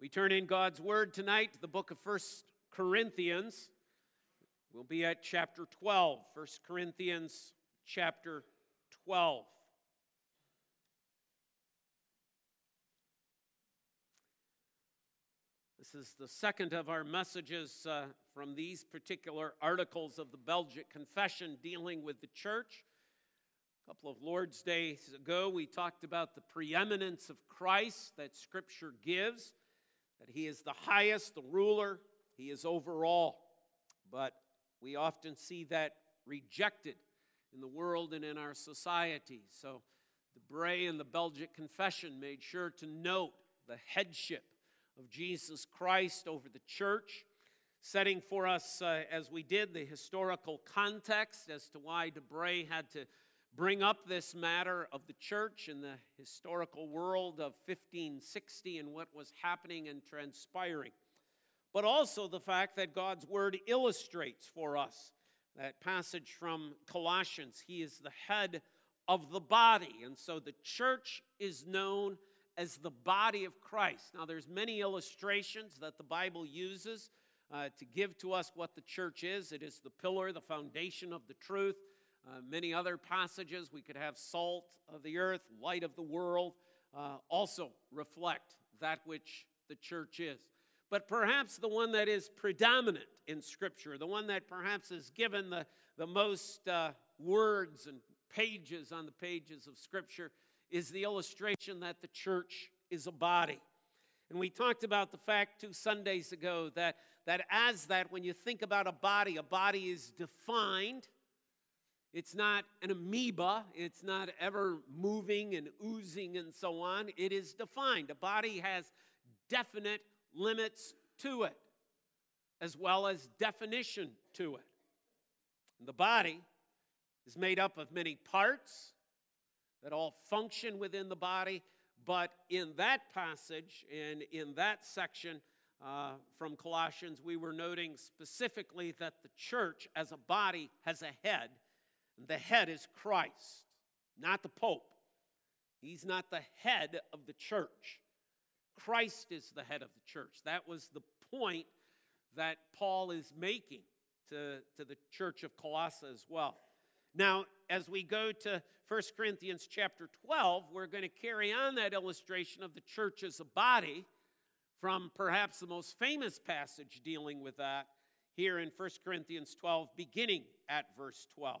We turn in God's Word tonight to the book of First Corinthians. We'll be at chapter 12, 1 Corinthians chapter 12. This is the second of our messages uh, from these particular articles of the Belgic Confession dealing with the church. A couple of Lord's Days ago, we talked about the preeminence of Christ that Scripture gives, that He is the highest, the ruler, He is over all. But we often see that rejected in the world and in our society. So the Bray and the Belgic Confession made sure to note the headship of Jesus Christ over the church, setting for us, uh, as we did, the historical context as to why DeBray had to bring up this matter of the church in the historical world of 1560 and what was happening and transpiring. But also the fact that God's word illustrates for us that passage from Colossians. He is the head of the body. And so the church is known as the body of Christ. Now, there's many illustrations that the Bible uses uh, to give to us what the church is. It is the pillar, the foundation of the truth. Uh, many other passages we could have salt of the earth, light of the world, uh, also reflect that which the church is. But perhaps the one that is predominant in Scripture, the one that perhaps is given the, the most uh, words and pages on the pages of Scripture, is the illustration that the church is a body. And we talked about the fact two Sundays ago that, that as that, when you think about a body, a body is defined. It's not an amoeba, it's not ever moving and oozing and so on. It is defined. A body has definite limits to it, as well as definition to it. And the body is made up of many parts that all function within the body. But in that passage and in that section uh, from Colossians, we were noting specifically that the church as a body has a head, and the head is Christ, not the Pope. He's not the head of the church. Christ is the head of the church. That was the point that Paul is making to, to the church of Colossae as well. Now, as we go to 1 Corinthians chapter 12, we're going to carry on that illustration of the church as a body from perhaps the most famous passage dealing with that here in 1 Corinthians 12, beginning at verse 12.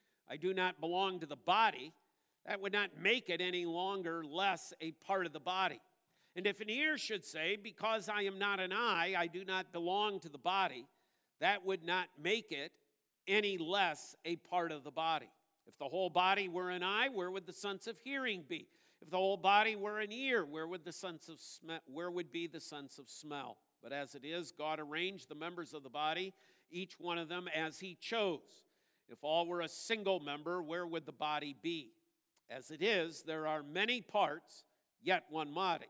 I do not belong to the body, that would not make it any longer less a part of the body. And if an ear should say, Because I am not an eye, I do not belong to the body, that would not make it any less a part of the body. If the whole body were an eye, where would the sense of hearing be? If the whole body were an ear, where would the sense of sm- where would be the sense of smell? But as it is, God arranged the members of the body, each one of them as he chose. If all were a single member, where would the body be? As it is, there are many parts, yet one body.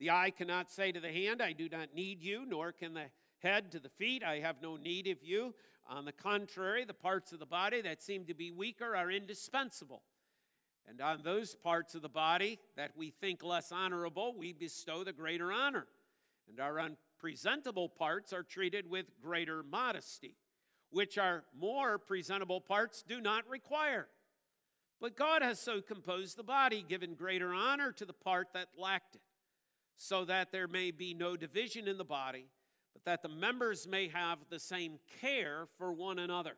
The eye cannot say to the hand, I do not need you, nor can the head to the feet, I have no need of you. On the contrary, the parts of the body that seem to be weaker are indispensable. And on those parts of the body that we think less honorable, we bestow the greater honor. And our unpresentable parts are treated with greater modesty, which our more presentable parts do not require. But God has so composed the body, given greater honor to the part that lacked it, so that there may be no division in the body but that the members may have the same care for one another.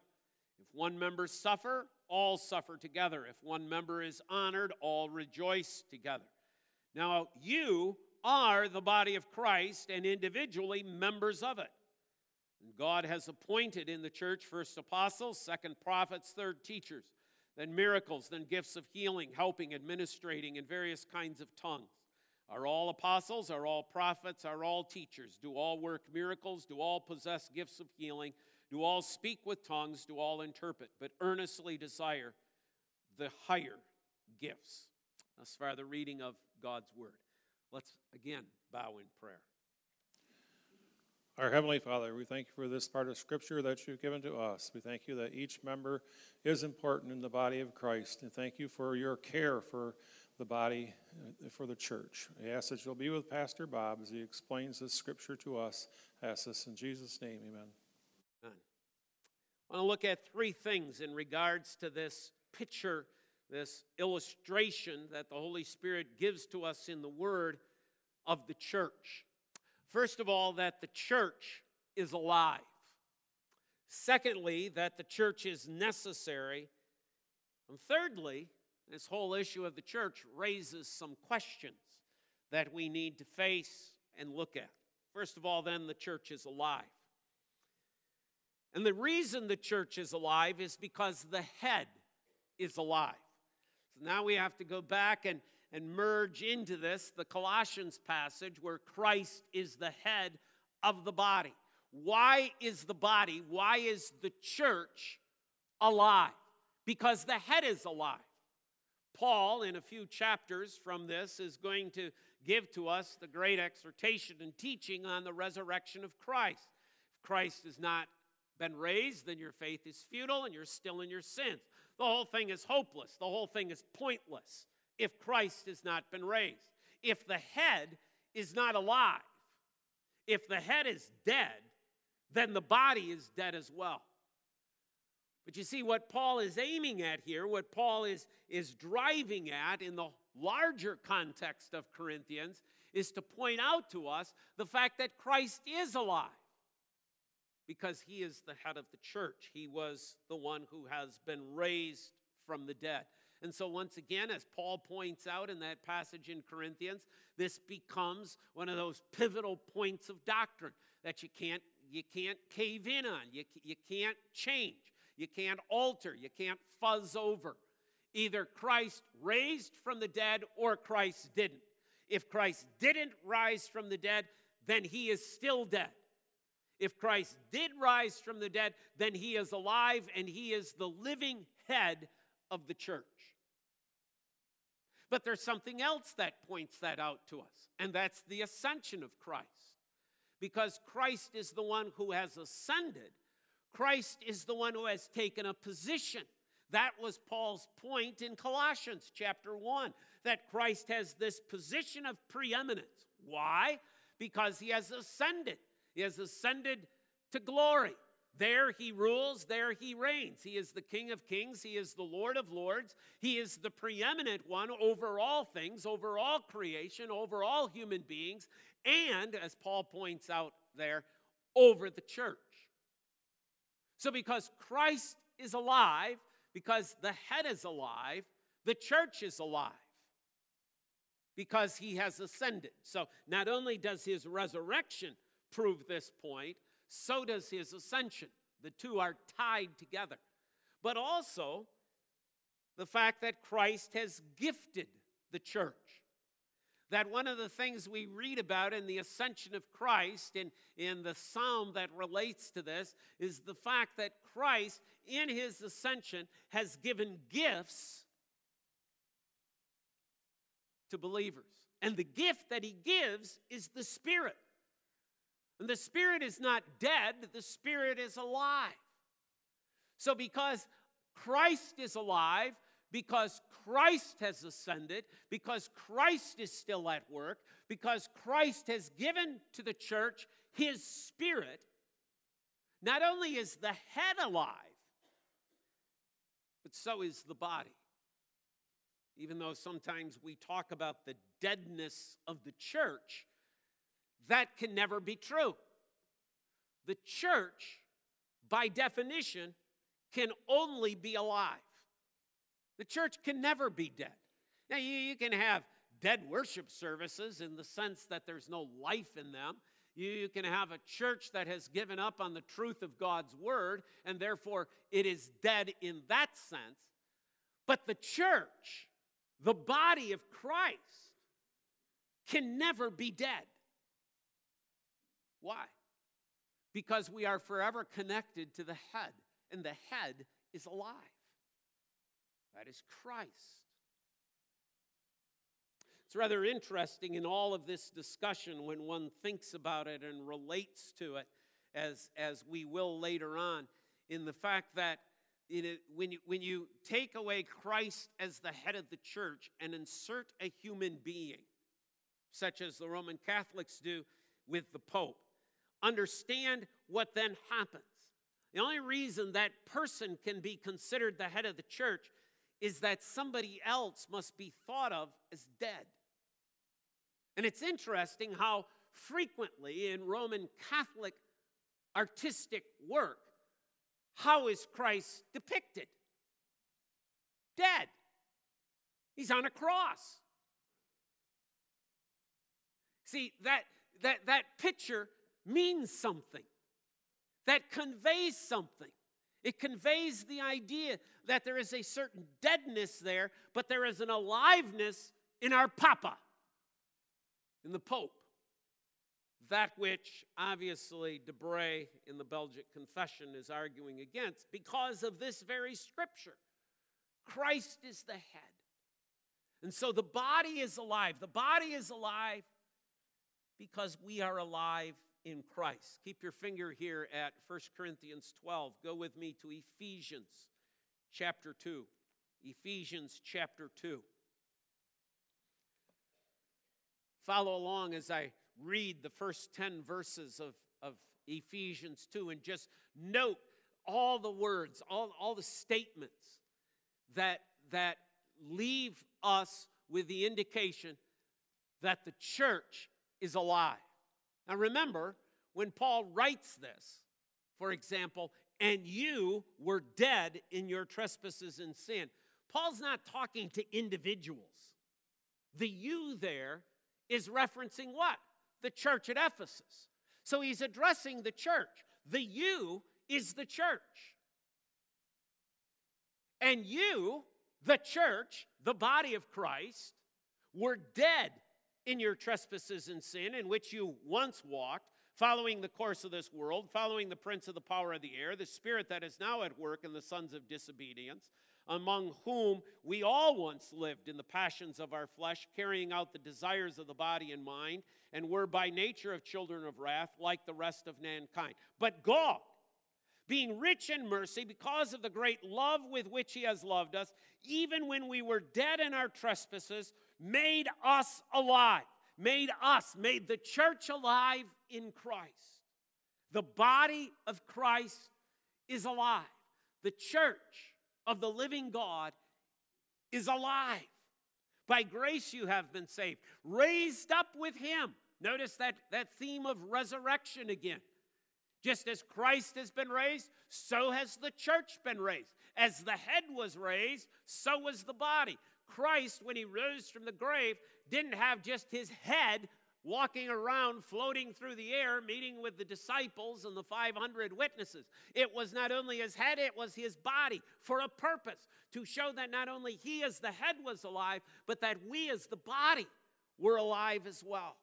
If one member suffer, all suffer together. If one member is honored, all rejoice together. Now, you are the body of Christ and individually members of it. God has appointed in the church first apostles, second prophets, third teachers, then miracles, then gifts of healing, helping, administrating, and various kinds of tongues. Are all apostles? Are all prophets? Are all teachers? Do all work miracles? Do all possess gifts of healing? Do all speak with tongues? Do all interpret? But earnestly desire the higher gifts. Thus far, the reading of God's word. Let's again bow in prayer. Our Heavenly Father, we thank you for this part of Scripture that you've given to us. We thank you that each member is important in the body of Christ. And thank you for your care for the body, uh, for the church. I ask that you'll be with Pastor Bob as he explains this Scripture to us. I ask this in Jesus' name, amen. Amen. I want to look at three things in regards to this picture, this illustration that the Holy Spirit gives to us in the Word of the church. First of all, that the church is alive. Secondly, that the church is necessary. And thirdly, this whole issue of the church raises some questions that we need to face and look at. First of all, then, the church is alive. And the reason the church is alive is because the head is alive. So now we have to go back and and merge into this the Colossians passage where Christ is the head of the body. Why is the body, why is the church alive? Because the head is alive. Paul, in a few chapters from this, is going to give to us the great exhortation and teaching on the resurrection of Christ. If Christ has not been raised, then your faith is futile and you're still in your sins. The whole thing is hopeless, the whole thing is pointless if Christ has not been raised. If the head is not alive, if the head is dead, then the body is dead as well. But you see, what Paul is aiming at here, what Paul is, is driving at in the larger context of Corinthians, is to point out to us the fact that Christ is alive because he is the head of the church. He was the one who has been raised from the dead. And so, once again, as Paul points out in that passage in Corinthians, this becomes one of those pivotal points of doctrine that you can't, you can't cave in on, you, you can't change, you can't alter, you can't fuzz over. Either Christ raised from the dead or Christ didn't. If Christ didn't rise from the dead, then he is still dead. If Christ did rise from the dead, then he is alive and he is the living head of the church. But there's something else that points that out to us, and that's the ascension of Christ. Because Christ is the one who has ascended, Christ is the one who has taken a position. That was Paul's point in Colossians chapter 1 that Christ has this position of preeminence. Why? Because he has ascended. He has ascended to glory. There he rules, there he reigns. He is the King of kings, he is the Lord of lords, he is the preeminent one over all things, over all creation, over all human beings, and, as Paul points out there, over the church. So, because Christ is alive, because the head is alive, the church is alive because he has ascended. So, not only does his resurrection prove this point, so does his ascension. The two are tied together. But also the fact that Christ has gifted the church. That one of the things we read about in the ascension of Christ, in, in the psalm that relates to this, is the fact that Christ, in his ascension, has given gifts to believers. And the gift that he gives is the Spirit. And the Spirit is not dead, the Spirit is alive. So, because Christ is alive, because Christ has ascended, because Christ is still at work, because Christ has given to the church his Spirit, not only is the head alive, but so is the body. Even though sometimes we talk about the deadness of the church, that can never be true. The church, by definition, can only be alive. The church can never be dead. Now, you, you can have dead worship services in the sense that there's no life in them. You, you can have a church that has given up on the truth of God's word, and therefore it is dead in that sense. But the church, the body of Christ, can never be dead. Why? Because we are forever connected to the head, and the head is alive. That is Christ. It's rather interesting in all of this discussion when one thinks about it and relates to it, as, as we will later on, in the fact that when, you, when you take away Christ as the head of the church and insert a human being, such as the Roman Catholics do with the Pope, understand what then happens. The only reason that person can be considered the head of the church is that somebody else must be thought of as dead. And it's interesting how frequently in Roman Catholic artistic work, how is Christ depicted? Dead. He's on a cross. See, that, that, that picture means something, that conveys something. It conveys the idea that there is a certain deadness there, but there is an aliveness in our Papa, in the Pope. That which obviously Debray in the Belgic Confession is arguing against because of this very scripture. Christ is the head. And so the body is alive. The body is alive because we are alive in Christ. Keep your finger here at 1 Corinthians 12. Go with me to Ephesians chapter 2. Ephesians chapter 2. Follow along as I read the first 10 verses of, of Ephesians 2 and just note all the words, all, all the statements that, that leave us with the indication that the church is alive. Now remember, when Paul writes this, for example, and you were dead in your trespasses and sin, Paul's not talking to individuals. The you there is referencing what? The church at Ephesus. So he's addressing the church. The you is the church. And you, the church, the body of Christ, were dead in your trespasses and sin in which you once walked, following the course of this world, following the prince of the power of the air, the spirit that is now at work in the sons of disobedience, among whom we all once lived in the passions of our flesh, carrying out the desires of the body and mind, and were by nature of children of wrath, like the rest of mankind. But God, being rich in mercy because of the great love with which he has loved us, even when we were dead in our trespasses, made us alive, made us, made the church alive in Christ. The body of Christ is alive. The church of the living God is alive. By grace you have been saved, raised up with him. Notice that, that theme of resurrection again. Just as Christ has been raised, so has the church been raised. As the head was raised, so was the body. Christ, when he rose from the grave, didn't have just his head walking around, floating through the air, meeting with the disciples and the 500 witnesses. It was not only his head, it was his body for a purpose to show that not only he as the head was alive, but that we as the body were alive as well.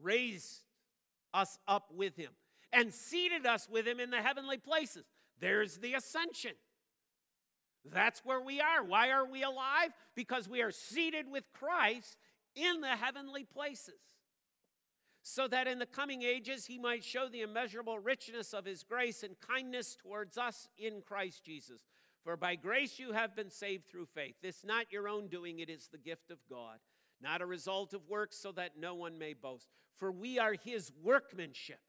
Raised us up with him and seated us with him in the heavenly places. There's the ascension. That's where we are. Why are we alive? Because we are seated with Christ in the heavenly places. So that in the coming ages he might show the immeasurable richness of his grace and kindness towards us in Christ Jesus. For by grace you have been saved through faith. This not your own doing, it is the gift of God, not a result of works, so that no one may boast. For we are his workmanship,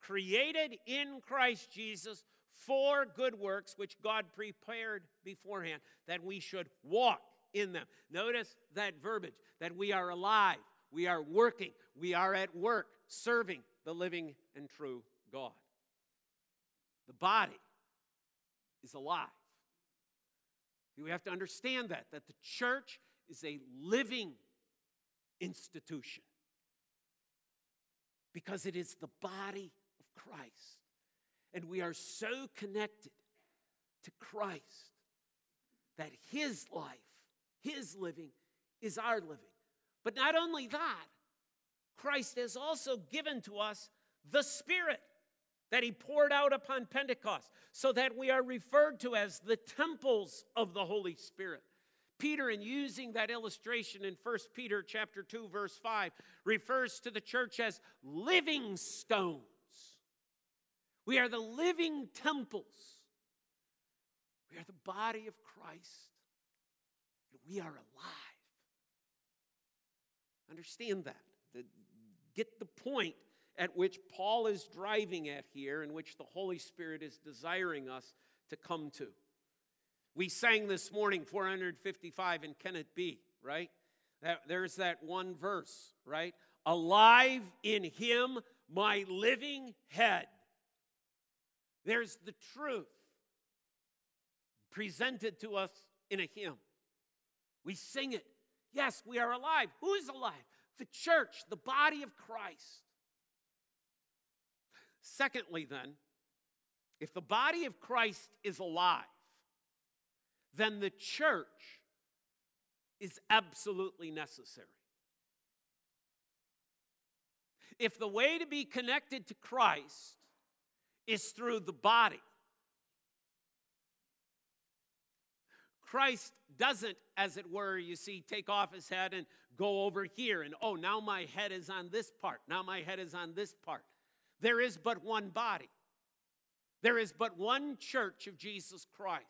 created in Christ Jesus for good works which God prepared beforehand that we should walk in them. Notice that verbiage that we are alive, we are working, we are at work serving the living and true God. The body is alive. We have to understand that, that the church is a living institution because it is the body of Christ. And we are so connected to Christ that His life, His living, is our living. But not only that, Christ has also given to us the Spirit that he poured out upon Pentecost, so that we are referred to as the temples of the Holy Spirit. Peter, in using that illustration in 1 Peter chapter 2, verse 5, refers to the church as living stones. We are the living temples. We are the body of Christ. We are alive. Understand that. The, get the point at which Paul is driving at here, in which the Holy Spirit is desiring us to come to. We sang this morning 455 and can it be, right? That, there's that one verse, right? Alive in him, my living head. There's the truth presented to us in a hymn. We sing it. Yes, we are alive. Who is alive? The church, the body of Christ. Secondly, then, if the body of Christ is alive, then the church is absolutely necessary. If the way to be connected to Christ is through the body, Christ doesn't, as it were, you see, take off his head and go over here and, oh, now my head is on this part. Now my head is on this part. There is but one body, there is but one church of Jesus Christ.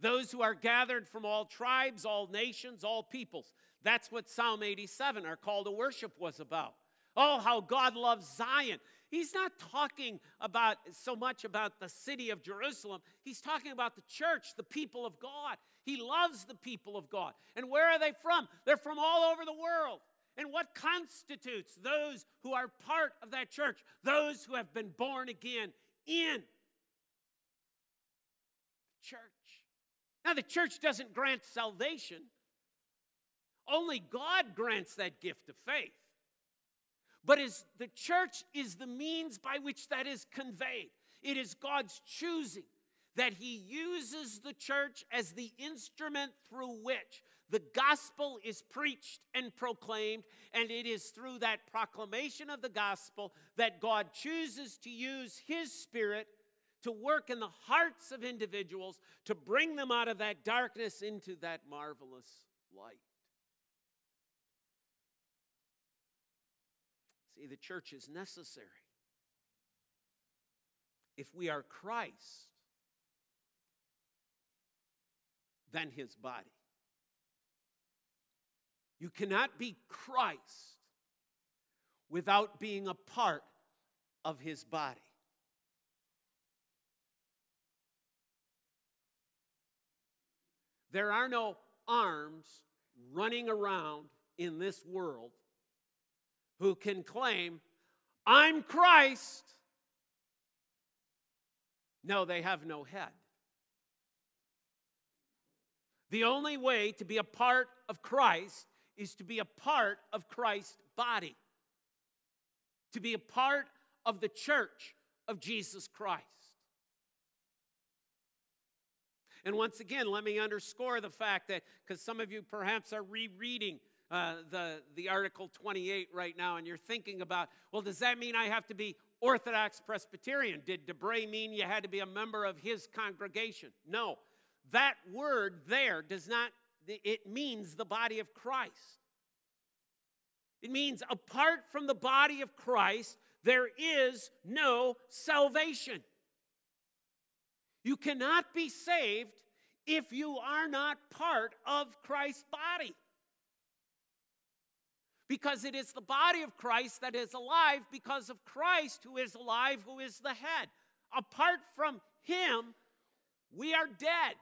Those who are gathered from all tribes, all nations, all peoples. That's what Psalm 87, our call to worship, was about. Oh, how God loves Zion. He's not talking about so much about the city of Jerusalem. He's talking about the church, the people of God. He loves the people of God. And where are they from? They're from all over the world. And what constitutes those who are part of that church? Those who have been born again in church. Now, the church doesn't grant salvation, only God grants that gift of faith. But is the church is the means by which that is conveyed. It is God's choosing that he uses the church as the instrument through which the gospel is preached and proclaimed, and it is through that proclamation of the gospel that God chooses to use His Spirit to work in the hearts of individuals to bring them out of that darkness into that marvelous light. See, the church is necessary. If we are Christ, then His body. You cannot be Christ without being a part of his body. There are no arms running around in this world who can claim, I'm Christ. No, they have no head. The only way to be a part of Christ is to be a part of Christ's body, to be a part of the church of Jesus Christ. And once again, let me underscore the fact that, because some of you perhaps are rereading uh, the, the Article 28 right now, and you're thinking about, well, does that mean I have to be Orthodox Presbyterian? Did DeBray mean you had to be a member of his congregation? No. That word there does not it means the body of Christ. It means apart from the body of Christ, there is no salvation. You cannot be saved if you are not part of Christ's body. Because it is the body of Christ that is alive because of Christ who is alive, who is the head. Apart from Him, we are dead.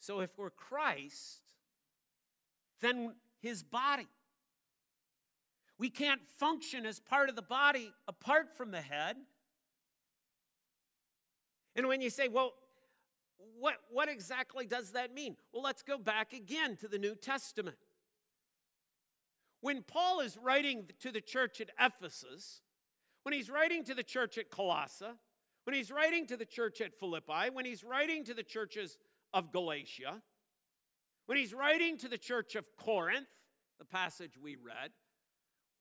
So if we're Christ, then his body. We can't function as part of the body apart from the head. And when you say, well, what, what exactly does that mean? Well, let's go back again to the New Testament. When Paul is writing to the church at Ephesus, when he's writing to the church at Colossae, when he's writing to the church at Philippi, when he's writing to the churches of Galatia, when he's writing to the church of Corinth, the passage we read,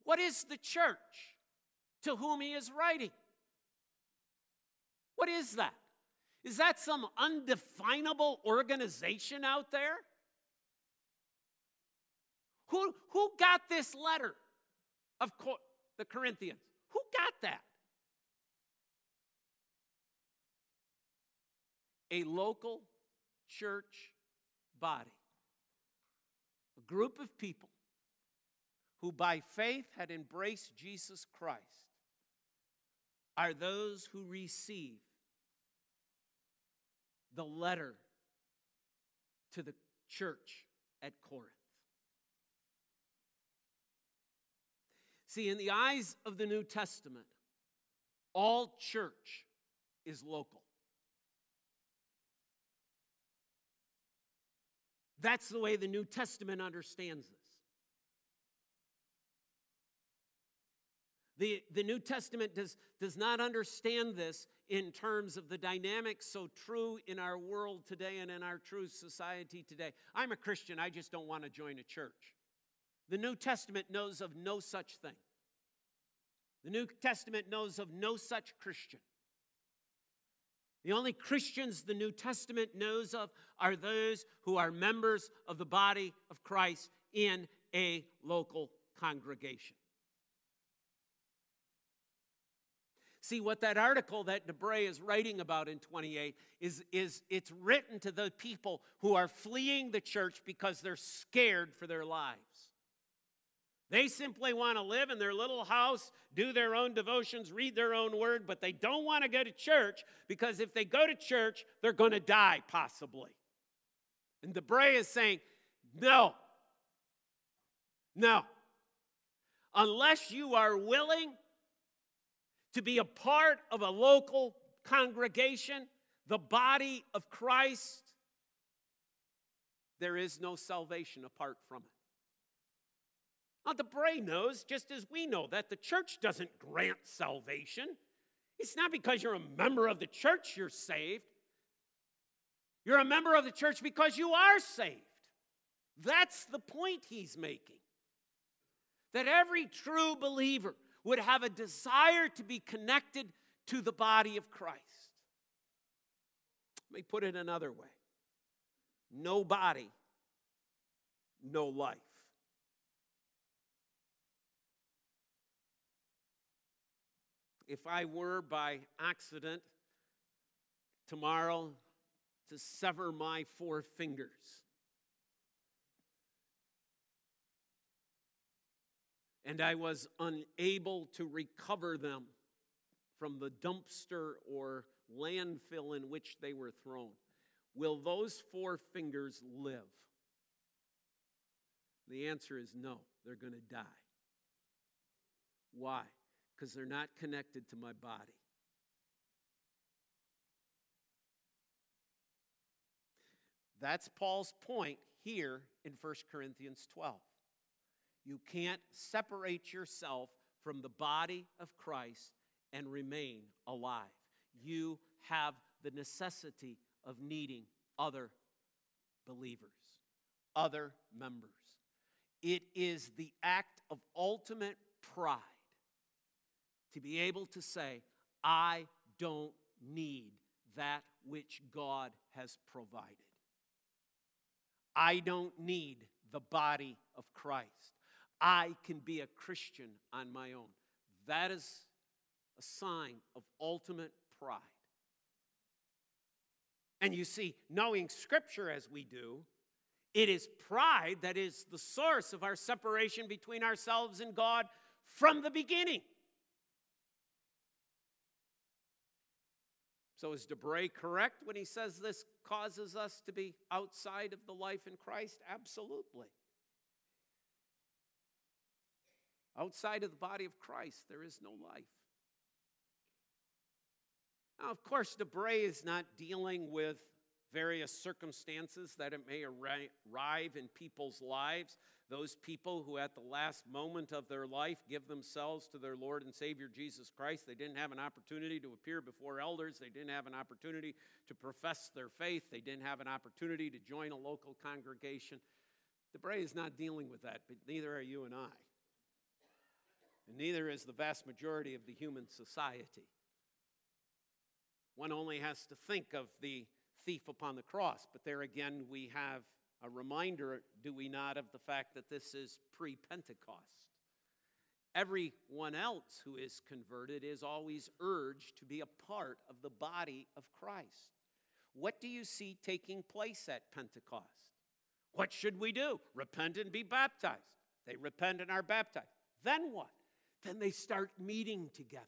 what is the church to whom he is writing? What is that? Is that some undefinable organization out there? Who, who got this letter of the Corinthians? Who got that? A local church body, a group of people who by faith had embraced Jesus Christ are those who receive the letter to the church at Corinth. See, in the eyes of the New Testament, all church is local. That's the way the New Testament understands this. The, the New Testament does, does not understand this in terms of the dynamics so true in our world today and in our true society today. I'm a Christian, I just don't want to join a church. The New Testament knows of no such thing. The New Testament knows of no such Christian. The only Christians the New Testament knows of are those who are members of the body of Christ in a local congregation. See, what that article that DeBray is writing about in 28 is, is it's written to the people who are fleeing the church because they're scared for their lives. They simply want to live in their little house, do their own devotions, read their own word, but they don't want to go to church because if they go to church, they're going to die, possibly. And DeBray is saying, no, no. Unless you are willing to be a part of a local congregation, the body of Christ, there is no salvation apart from it. Now, DeBray knows, just as we know, that the church doesn't grant salvation. It's not because you're a member of the church you're saved. You're a member of the church because you are saved. That's the point he's making. That every true believer would have a desire to be connected to the body of Christ. Let me put it another way no body, no life. if I were by accident tomorrow to sever my four fingers, and I was unable to recover them from the dumpster or landfill in which they were thrown, will those four fingers live? The answer is no, they're going to die. Why? because they're not connected to my body. That's Paul's point here in 1 Corinthians 12. You can't separate yourself from the body of Christ and remain alive. You have the necessity of needing other believers, other members. It is the act of ultimate pride to be able to say, I don't need that which God has provided. I don't need the body of Christ. I can be a Christian on my own. That is a sign of ultimate pride. And you see, knowing Scripture as we do, it is pride that is the source of our separation between ourselves and God from the beginning. So is DeBray correct when he says this causes us to be outside of the life in Christ? Absolutely. Outside of the body of Christ, there is no life. Now, of course, DeBray is not dealing with various circumstances that it may arrive in people's lives. Those people who, at the last moment of their life, give themselves to their Lord and Savior Jesus Christ. They didn't have an opportunity to appear before elders. They didn't have an opportunity to profess their faith. They didn't have an opportunity to join a local congregation. Debray is not dealing with that, but neither are you and I. And neither is the vast majority of the human society. One only has to think of the thief upon the cross, but there again we have a reminder, do we not, of the fact that this is pre Pentecost. Everyone else who is converted is always urged to be a part of the body of Christ. What do you see taking place at Pentecost? What should we do? Repent and be baptized. They repent and are baptized. Then what? Then they start meeting together.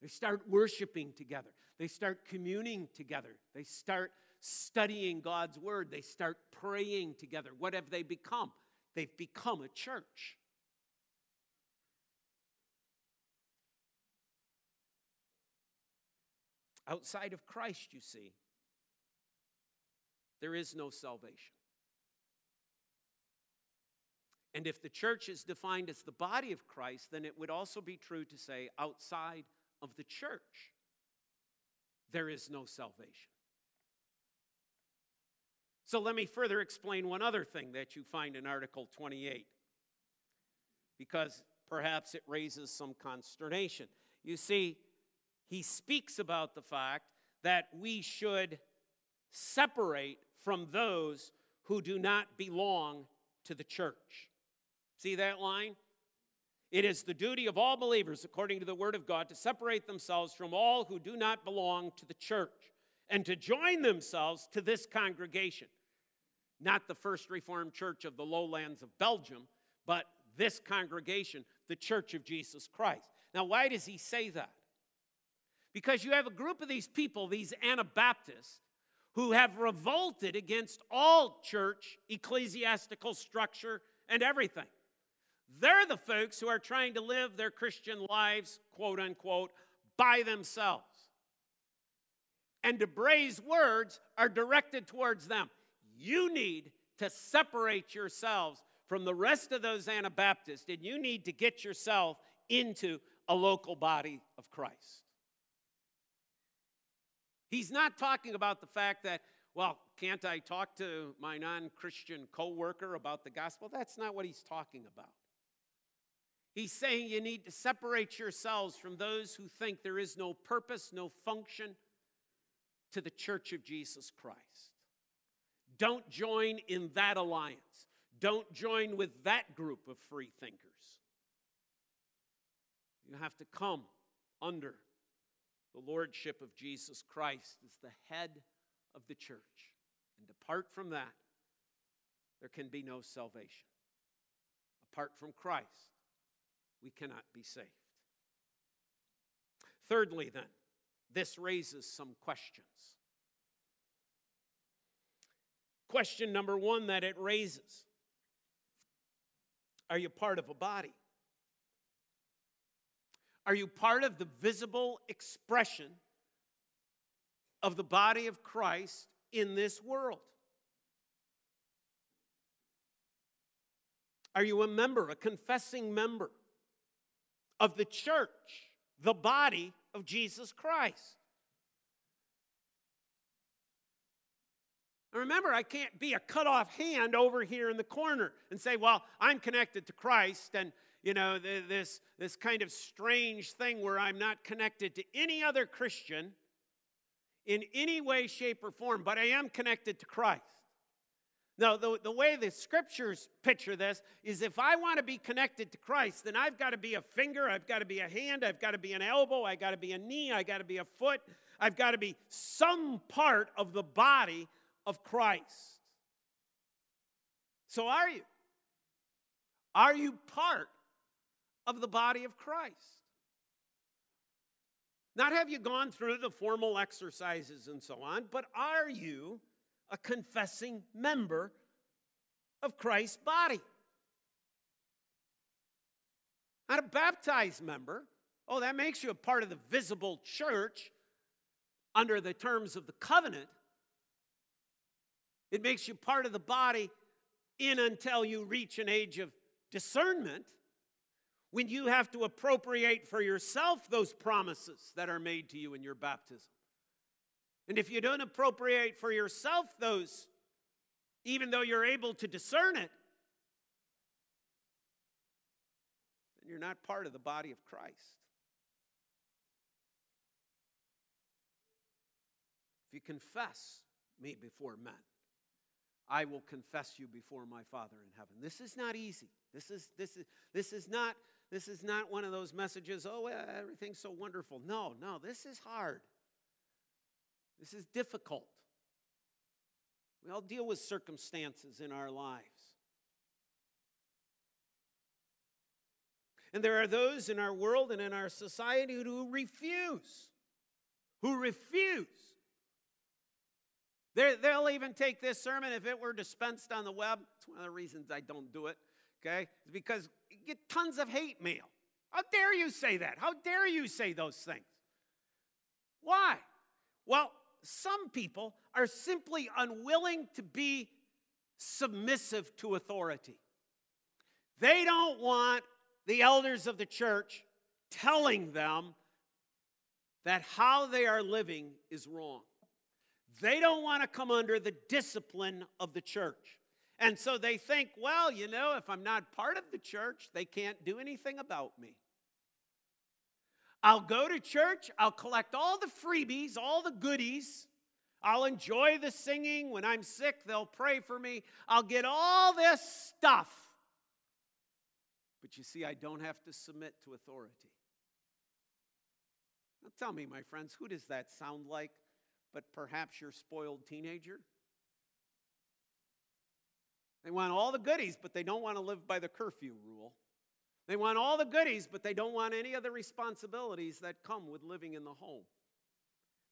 They start worshiping together. They start communing together. They start studying God's word. They start praying together. What have they become? They've become a church. Outside of Christ, you see, there is no salvation. And if the church is defined as the body of Christ, then it would also be true to say outside of the church, there is no salvation. So let me further explain one other thing that you find in Article 28, because perhaps it raises some consternation. You see, he speaks about the fact that we should separate from those who do not belong to the church. See that line? It is the duty of all believers, according to the Word of God, to separate themselves from all who do not belong to the church and to join themselves to this congregation. Not the First Reformed Church of the lowlands of Belgium, but this congregation, the Church of Jesus Christ. Now, why does he say that? Because you have a group of these people, these Anabaptists, who have revolted against all church, ecclesiastical structure, and everything. They're the folks who are trying to live their Christian lives, quote unquote, by themselves. And DeBray's words are directed towards them. You need to separate yourselves from the rest of those Anabaptists, and you need to get yourself into a local body of Christ. He's not talking about the fact that, well, can't I talk to my non Christian coworker about the gospel? That's not what he's talking about. He's saying you need to separate yourselves from those who think there is no purpose, no function to the church of Jesus Christ. Don't join in that alliance. Don't join with that group of free thinkers. You have to come under the lordship of Jesus Christ as the head of the church. And apart from that, there can be no salvation. Apart from Christ, we cannot be saved. Thirdly, then, this raises some questions. Question number one that it raises Are you part of a body? Are you part of the visible expression of the body of Christ in this world? Are you a member, a confessing member? Of the church, the body of Jesus Christ. And remember, I can't be a cut off hand over here in the corner and say, well, I'm connected to Christ, and, you know, this, this kind of strange thing where I'm not connected to any other Christian in any way, shape, or form, but I am connected to Christ. Now, the, the way the scriptures picture this is if I want to be connected to Christ, then I've got to be a finger, I've got to be a hand, I've got to be an elbow, I've got to be a knee, I've got to be a foot, I've got to be some part of the body of Christ. So, are you? Are you part of the body of Christ? Not have you gone through the formal exercises and so on, but are you a confessing member of Christ's body. Not a baptized member. Oh, that makes you a part of the visible church under the terms of the covenant, It makes you part of the body in until you reach an age of discernment when you have to appropriate for yourself those promises that are made to you in your baptism. And if you don't appropriate for yourself those, even though you're able to discern it, then you're not part of the body of Christ. If you confess me before men, I will confess you before my Father in heaven. This is not easy. This is, this is, this is, not, this is not one of those messages, oh, everything's so wonderful. No, no, this is hard. This is difficult. We all deal with circumstances in our lives. And there are those in our world and in our society who refuse, who refuse they will even take this sermon if it were dispensed on the web. It's one of the reasons I don't do it, okay? It's because you get tons of hate mail. How dare you say that? How dare you say those things? Why? Well, some people are simply unwilling to be submissive to authority. They don't want the elders of the church telling them that how they are living is wrong. They don't want to come under the discipline of the church. And so they think, well, you know, if I'm not part of the church, they can't do anything about me. I'll go to church, I'll collect all the freebies, all the goodies. I'll enjoy the singing. When I'm sick, they'll pray for me. I'll get all this stuff. But you see, I don't have to submit to authority. Now tell me, my friends, who does that sound like? but perhaps your spoiled teenager. They want all the goodies, but they don't want to live by the curfew rule. They want all the goodies, but they don't want any of the responsibilities that come with living in the home.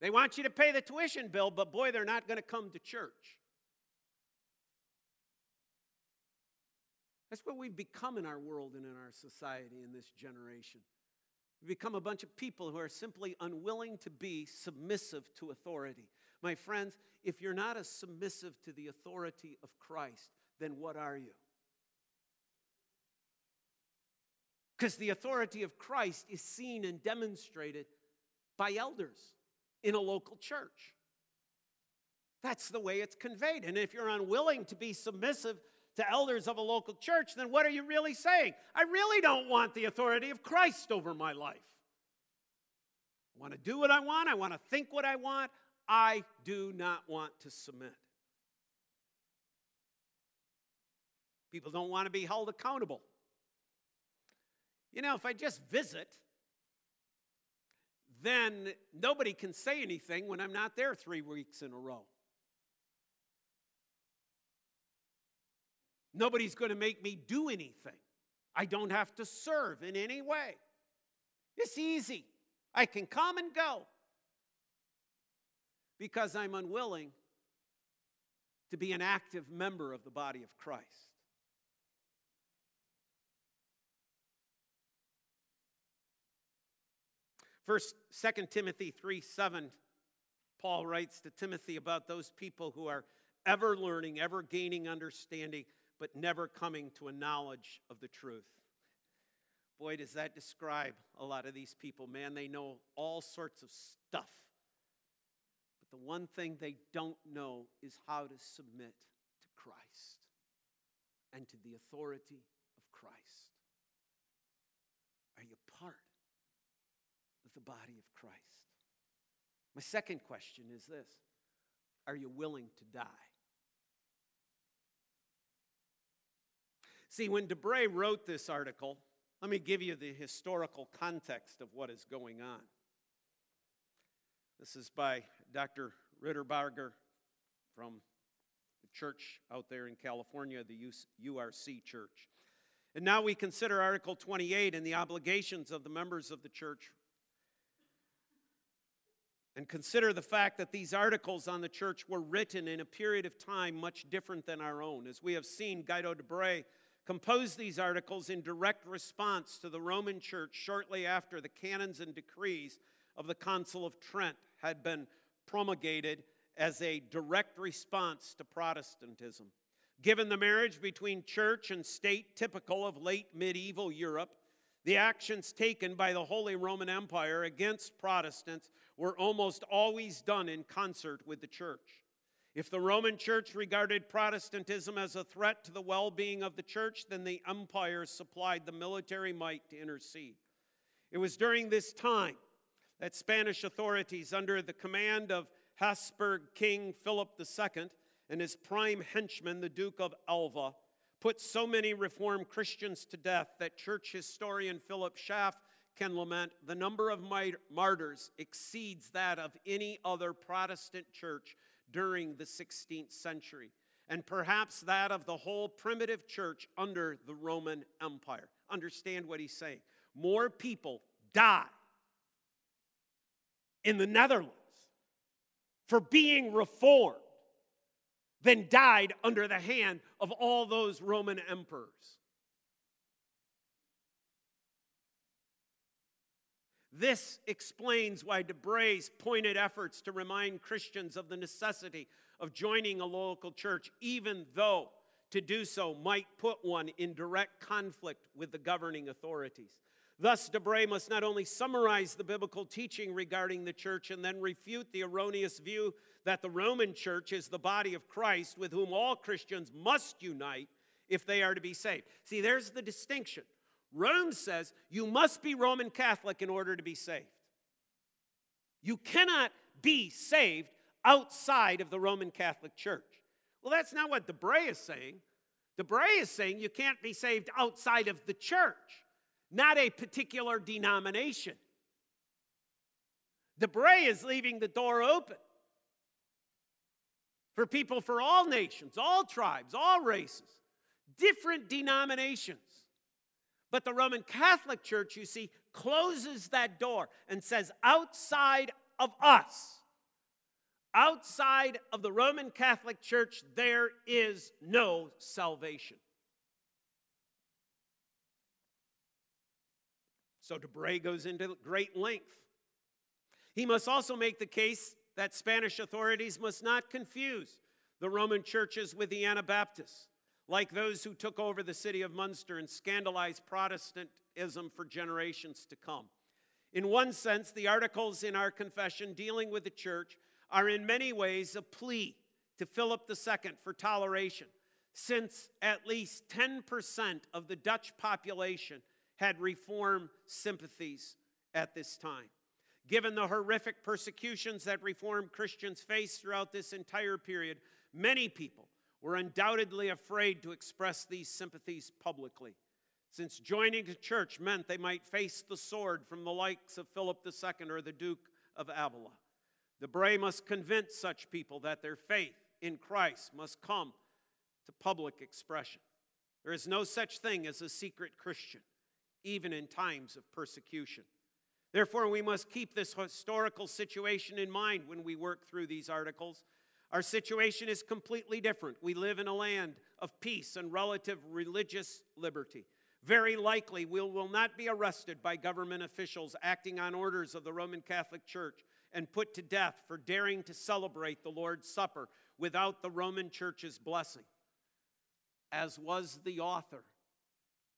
They want you to pay the tuition bill, but boy, they're not going to come to church. That's what we've become in our world and in our society in this generation. We've become a bunch of people who are simply unwilling to be submissive to authority. My friends, if you're not as submissive to the authority of Christ, then what are you? Because the authority of Christ is seen and demonstrated by elders in a local church. That's the way it's conveyed. And if you're unwilling to be submissive to elders of a local church, then what are you really saying? I really don't want the authority of Christ over my life. I want to do what I want, I want to think what I want. I do not want to submit. People don't want to be held accountable. You know, if I just visit, then nobody can say anything when I'm not there three weeks in a row. Nobody's going to make me do anything. I don't have to serve in any way. It's easy. I can come and go because I'm unwilling to be an active member of the body of Christ. First, 2 Timothy 3 7, Paul writes to Timothy about those people who are ever learning, ever gaining understanding but never coming to a knowledge of the truth. Boy, does that describe a lot of these people. Man, they know all sorts of stuff. But the one thing they don't know is how to submit to Christ and to the authority of Christ. Are you part the body of Christ? My second question is this Are you willing to die? See, when DeBray wrote this article, let me give you the historical context of what is going on. This is by Dr. Riddlebarger from the church out there in California, the URC church. And now we consider Article 28 and the obligations of the members of the church. And consider the fact that these articles on the church were written in a period of time much different than our own. As we have seen, Guido de Bray composed these articles in direct response to the Roman Church shortly after the canons and decrees of the Council of Trent had been promulgated as a direct response to Protestantism. Given the marriage between church and state typical of late medieval Europe, the actions taken by the Holy Roman Empire against Protestants were almost always done in concert with the church. If the Roman church regarded Protestantism as a threat to the well being of the church, then the empire supplied the military might to intercede. It was during this time that Spanish authorities, under the command of Habsburg King Philip II and his prime henchman, the Duke of Alva, put so many Reformed Christians to death that church historian Philip Schaff can lament the number of martyrs exceeds that of any other Protestant church during the 16th century, and perhaps that of the whole primitive church under the Roman Empire. Understand what he's saying. More people die in the Netherlands for being reformed than died under the hand of all those Roman emperors. This explains why DeBray's pointed efforts to remind Christians of the necessity of joining a local church, even though to do so might put one in direct conflict with the governing authorities. Thus, DeBray must not only summarize the biblical teaching regarding the church and then refute the erroneous view that the Roman church is the body of Christ with whom all Christians must unite if they are to be saved. See, there's the distinction. Rome says you must be Roman Catholic in order to be saved. You cannot be saved outside of the Roman Catholic Church. Well, that's not what DeBray is saying. DeBray is saying you can't be saved outside of the church, not a particular denomination. DeBray is leaving the door open for people for all nations, all tribes, all races, different denominations. But the Roman Catholic Church, you see, closes that door and says, outside of us, outside of the Roman Catholic Church, there is no salvation. So DeBray goes into great length. He must also make the case that Spanish authorities must not confuse the Roman churches with the Anabaptists, like those who took over the city of Munster and scandalized Protestantism for generations to come. In one sense, the articles in our confession dealing with the church are in many ways a plea to Philip II for toleration, since at least 10% of the Dutch population had reform sympathies at this time. Given the horrific persecutions that Reformed Christians faced throughout this entire period, many people were undoubtedly afraid to express these sympathies publicly, since joining the church meant they might face the sword from the likes of Philip II or the Duke of Avila. DeBray must convince such people that their faith in Christ must come to public expression. There is no such thing as a secret Christian, even in times of persecution. Therefore, we must keep this historical situation in mind when we work through these articles. Our situation is completely different. We live in a land of peace and relative religious liberty. Very likely, we will not be arrested by government officials acting on orders of the Roman Catholic Church and put to death for daring to celebrate the Lord's Supper without the Roman Church's blessing, as was the author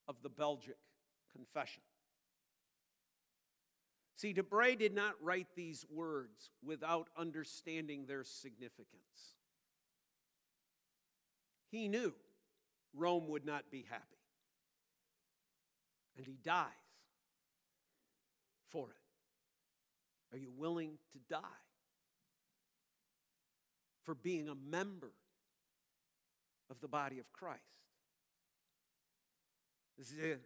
of the Belgic Confession. See, DeBray did not write these words without understanding their significance. He knew Rome would not be happy. And he dies for it. Are you willing to die for being a member of the body of Christ? This is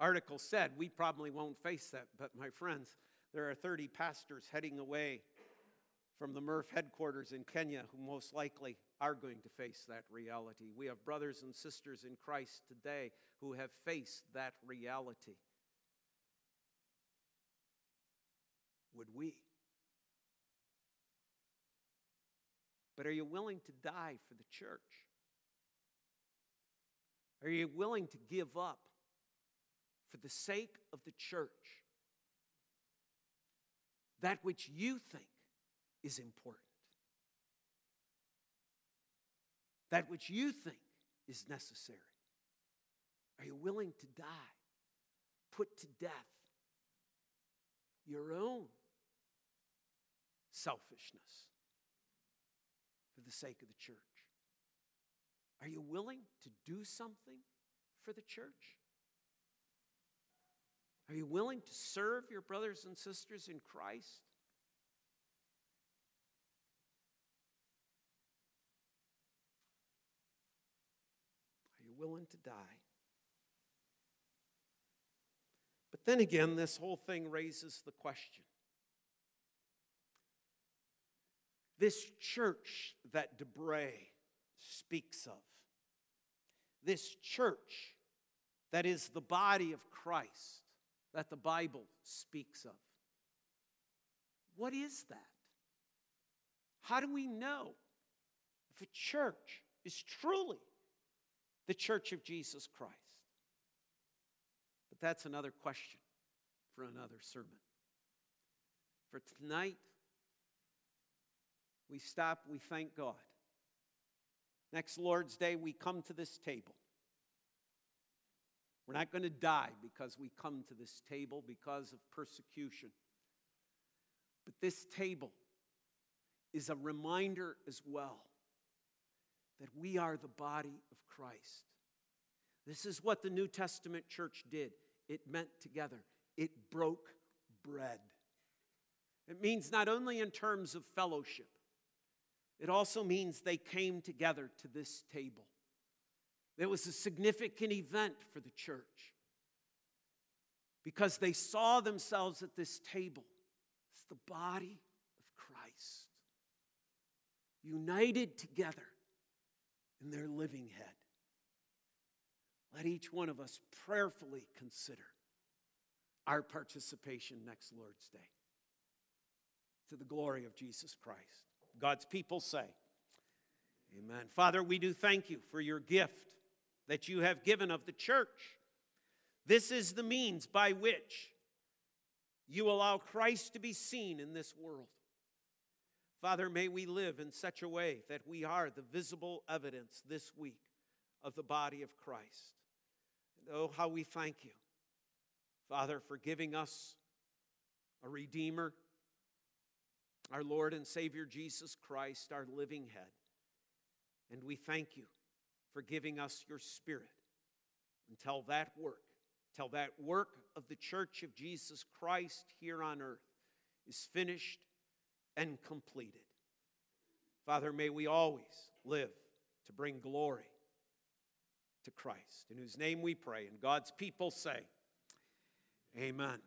article said, we probably won't face that, but my friends, there are 30 pastors heading away from the MRF headquarters in Kenya who most likely are going to face that reality. We have brothers and sisters in Christ today who have faced that reality. Would we? But are you willing to die for the church? Are you willing to give up for the sake of the church that which you think is important. that which you think is necessary? Are you willing to die, put to death your own selfishness for the sake of the church? Are you willing to do something for the church? Are you willing to serve your brothers and sisters in Christ? Are you willing to die? But then again, this whole thing raises the question this church that Debray speaks of, this church that is the body of Christ that the Bible speaks of, what is that? How do we know if a church is truly the church of Jesus Christ? But that's another question for another sermon. For tonight, we stop, we thank God. Next Lord's Day, we come to this table. We're not going to die because we come to this table because of persecution. But this table is a reminder as well that we are the body of Christ. This is what the New Testament church did it meant together, it broke bread. It means not only in terms of fellowship, it also means they came together to this table. It was a significant event for the church because they saw themselves at this table as the body of Christ, united together in their living head. Let each one of us prayerfully consider our participation next Lord's Day to the glory of Jesus Christ. God's people say, Amen. Father, we do thank you for your gift that you have given of the church. This is the means by which you allow Christ to be seen in this world. Father, may we live in such a way that we are the visible evidence this week of the body of Christ. And oh, how we thank you, Father, for giving us a Redeemer our Lord and Savior Jesus Christ, our living head. And we thank you for giving us your Spirit until that work, till that work of the church of Jesus Christ here on earth is finished and completed. Father, may we always live to bring glory to Christ, in whose name we pray. And God's people say, Amen.